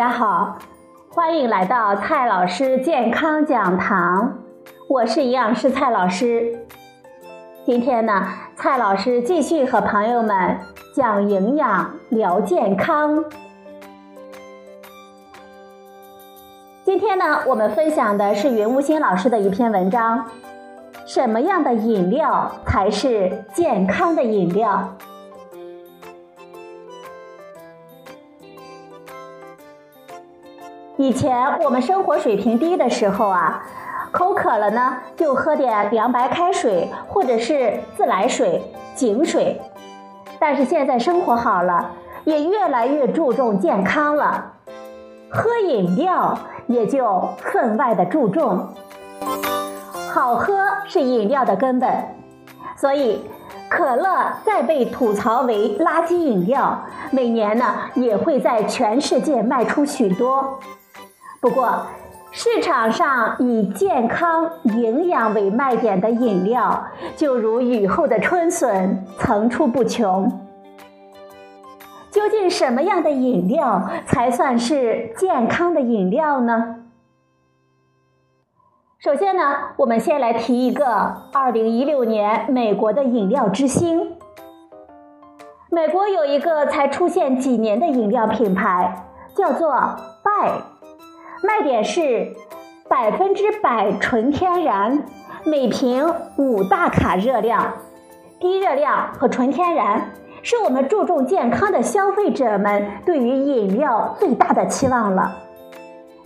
大家好，欢迎来到蔡老师健康讲堂，我是营养师蔡老师。今天呢，蔡老师继续和朋友们讲营养、聊健康。今天呢，我们分享的是云无心老师的一篇文章：什么样的饮料才是健康的饮料？以前我们生活水平低的时候啊，口渴了呢，就喝点凉白开水或者是自来水、井水。但是现在生活好了，也越来越注重健康了，喝饮料也就分外的注重。好喝是饮料的根本，所以可乐再被吐槽为垃圾饮料，每年呢也会在全世界卖出许多。不过，市场上以健康、营养为卖点的饮料，就如雨后的春笋，层出不穷。究竟什么样的饮料才算是健康的饮料呢？首先呢，我们先来提一个2016年美国的饮料之星。美国有一个才出现几年的饮料品牌，叫做拜。卖点是百分之百纯天然，每瓶五大卡热量，低热量和纯天然是我们注重健康的消费者们对于饮料最大的期望了。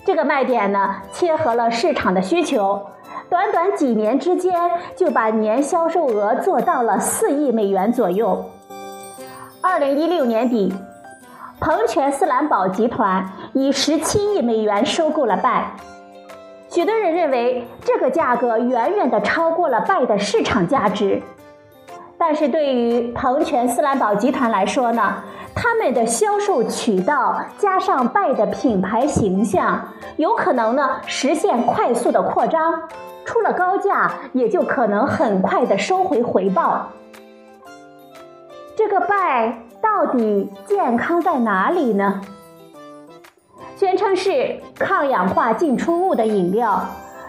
这个卖点呢，切合了市场的需求，短短几年之间就把年销售额做到了四亿美元左右。二零一六年底。彭泉斯兰宝集团以十七亿美元收购了拜，许多人认为这个价格远远的超过了拜的市场价值。但是对于彭泉斯兰宝集团来说呢，他们的销售渠道加上拜的品牌形象，有可能呢实现快速的扩张，出了高价也就可能很快的收回回报。这个拜。到底健康在哪里呢？宣称是抗氧化进出物的饮料，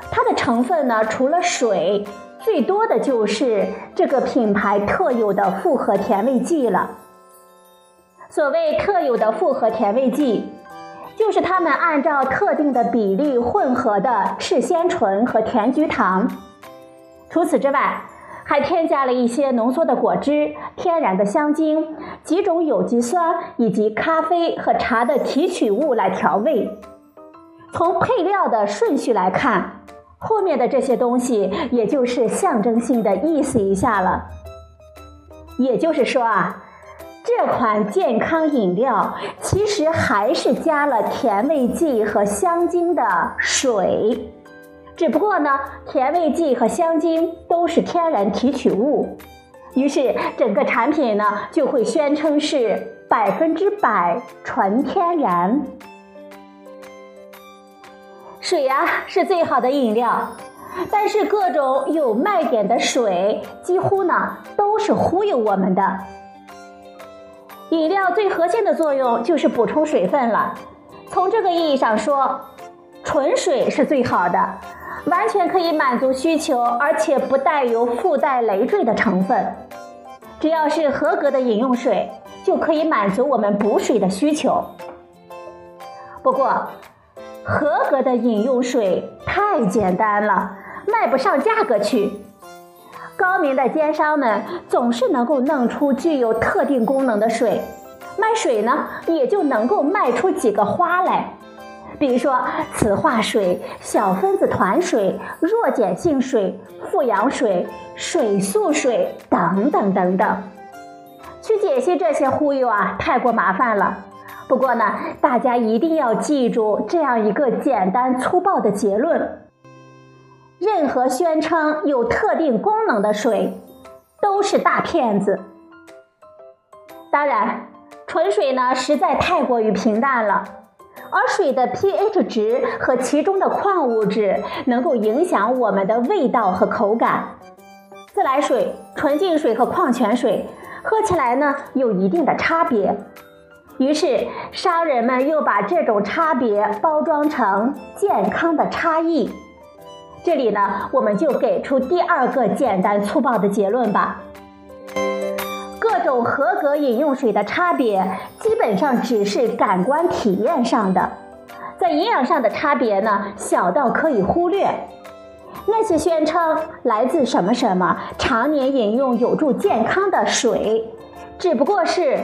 它的成分呢，除了水，最多的就是这个品牌特有的复合甜味剂了。所谓特有的复合甜味剂，就是他们按照特定的比例混合的赤藓醇和甜菊糖。除此之外，还添加了一些浓缩的果汁、天然的香精、几种有机酸以及咖啡和茶的提取物来调味。从配料的顺序来看，后面的这些东西也就是象征性的意思一下了。也就是说啊，这款健康饮料其实还是加了甜味剂和香精的水。只不过呢，甜味剂和香精都是天然提取物，于是整个产品呢就会宣称是百分之百纯天然。水呀是最好的饮料，但是各种有卖点的水几乎呢都是忽悠我们的。饮料最核心的作用就是补充水分了，从这个意义上说，纯水是最好的。完全可以满足需求，而且不带有附带累赘的成分。只要是合格的饮用水，就可以满足我们补水的需求。不过，合格的饮用水太简单了，卖不上价格去。高明的奸商们总是能够弄出具有特定功能的水，卖水呢，也就能够卖出几个花来。比如说，磁化水、小分子团水、弱碱性水、富氧水、水素水等等等等。去解析这些忽悠啊，太过麻烦了。不过呢，大家一定要记住这样一个简单粗暴的结论：任何宣称有特定功能的水，都是大骗子。当然，纯水呢，实在太过于平淡了。而水的 pH 值和其中的矿物质能够影响我们的味道和口感。自来水、纯净水和矿泉水喝起来呢有一定的差别。于是商人们又把这种差别包装成健康的差异。这里呢，我们就给出第二个简单粗暴的结论吧。有合格饮用水的差别，基本上只是感官体验上的，在营养上的差别呢，小到可以忽略。那些宣称来自什么什么，常年饮用有助健康的水，只不过是。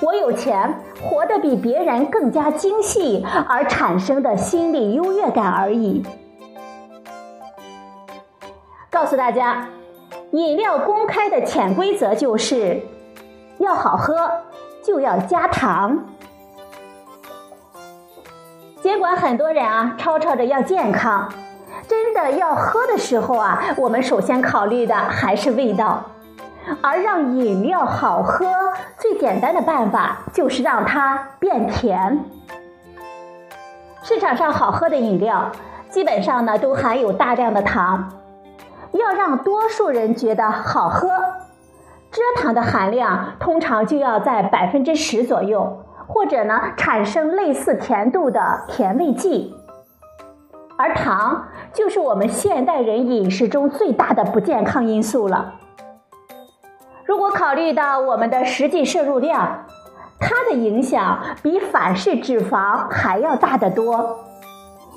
我有钱，活得比别人更加精细而产生的心理优越感而已。告诉大家，饮料公开的潜规则就是：要好喝就要加糖。尽管很多人啊吵吵着要健康，真的要喝的时候啊，我们首先考虑的还是味道。而让饮料好喝，最简单的办法就是让它变甜。市场上好喝的饮料，基本上呢都含有大量的糖。要让多数人觉得好喝，蔗糖的含量通常就要在百分之十左右，或者呢产生类似甜度的甜味剂。而糖就是我们现代人饮食中最大的不健康因素了。如果考虑到我们的实际摄入量，它的影响比反式脂肪还要大得多。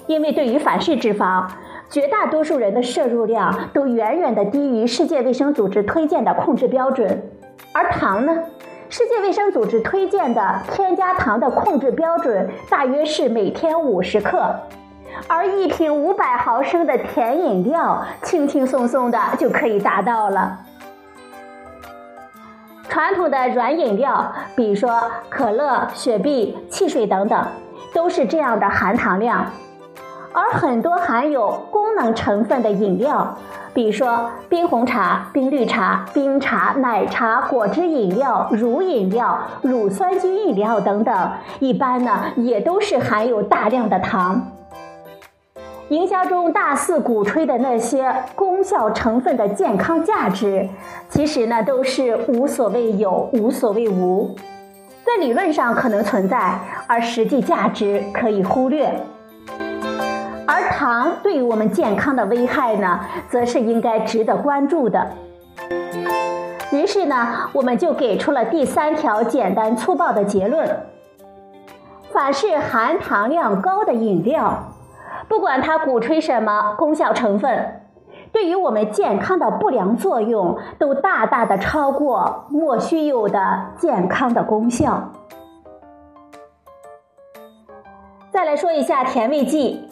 因为对于反式脂肪，绝大多数人的摄入量都远远的低于世界卫生组织推荐的控制标准。而糖呢，世界卫生组织推荐的添加糖的控制标准大约是每天五十克，而一瓶五百毫升的甜饮料，轻轻松松的就可以达到了。传统的软饮料，比如说可乐、雪碧、汽水等等，都是这样的含糖量。而很多含有能成分的饮料，比如说冰红茶、冰绿茶、冰茶、奶茶、果汁饮料、乳饮料、乳酸菌饮料等等，一般呢也都是含有大量的糖。营销中大肆鼓吹的那些功效成分的健康价值，其实呢都是无所谓有，无所谓无，在理论上可能存在，而实际价值可以忽略。而糖对于我们健康的危害呢，则是应该值得关注的。于是呢，我们就给出了第三条简单粗暴的结论：凡是含糖量高的饮料。不管它鼓吹什么功效成分，对于我们健康的不良作用都大大的超过莫须有的健康的功效。再来说一下甜味剂，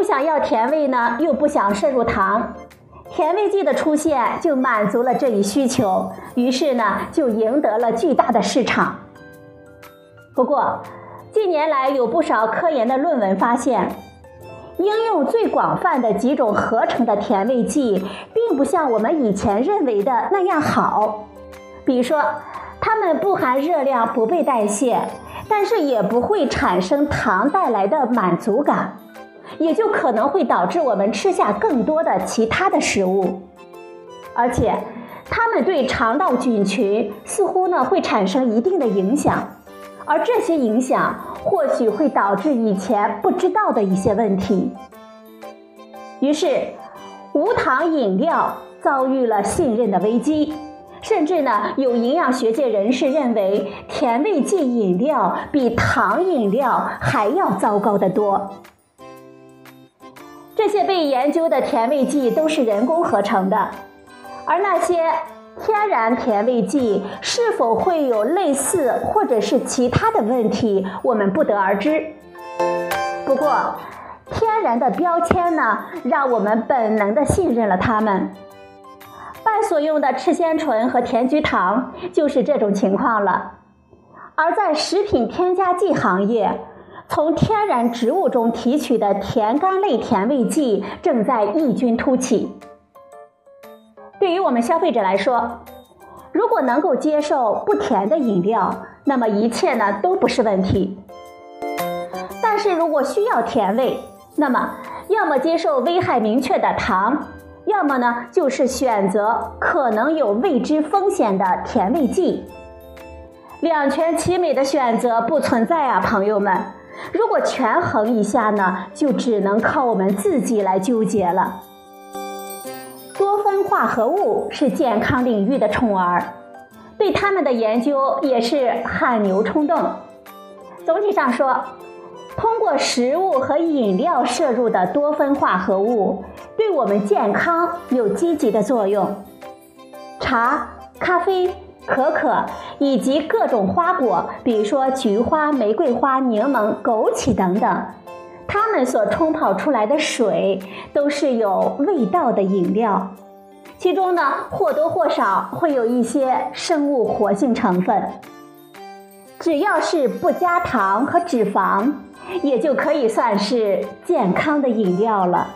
又想要甜味呢，又不想摄入糖，甜味剂的出现就满足了这一需求，于是呢，就赢得了巨大的市场。不过，近年来，有不少科研的论文发现，应用最广泛的几种合成的甜味剂，并不像我们以前认为的那样好。比如说，它们不含热量，不被代谢，但是也不会产生糖带来的满足感，也就可能会导致我们吃下更多的其他的食物。而且，它们对肠道菌群似乎呢会产生一定的影响。而这些影响或许会导致以前不知道的一些问题。于是，无糖饮料遭遇了信任的危机，甚至呢，有营养学界人士认为，甜味剂饮料比糖饮料还要糟糕得多。这些被研究的甜味剂都是人工合成的，而那些。天然甜味剂是否会有类似或者是其他的问题，我们不得而知。不过，天然的标签呢，让我们本能的信任了它们。拜所用的赤藓醇和甜菊糖就是这种情况了。而在食品添加剂行业，从天然植物中提取的甜苷类甜味剂正在异军突起。对于我们消费者来说，如果能够接受不甜的饮料，那么一切呢都不是问题。但是如果需要甜味，那么要么接受危害明确的糖，要么呢就是选择可能有未知风险的甜味剂。两全其美的选择不存在啊，朋友们。如果权衡一下呢，就只能靠我们自己来纠结了。多酚化合物是健康领域的宠儿，对他们的研究也是汗牛充栋。总体上说，通过食物和饮料摄入的多酚化合物，对我们健康有积极的作用。茶、咖啡。可可以及各种花果，比如说菊花、玫瑰花、柠檬、枸杞等等，它们所冲泡出来的水都是有味道的饮料，其中呢或多或少会有一些生物活性成分。只要是不加糖和脂肪，也就可以算是健康的饮料了。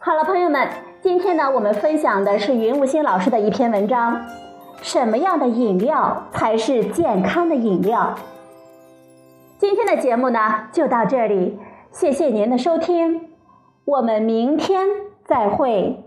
好了，朋友们。今天呢，我们分享的是云无心老师的一篇文章：什么样的饮料才是健康的饮料？今天的节目呢，就到这里，谢谢您的收听，我们明天再会。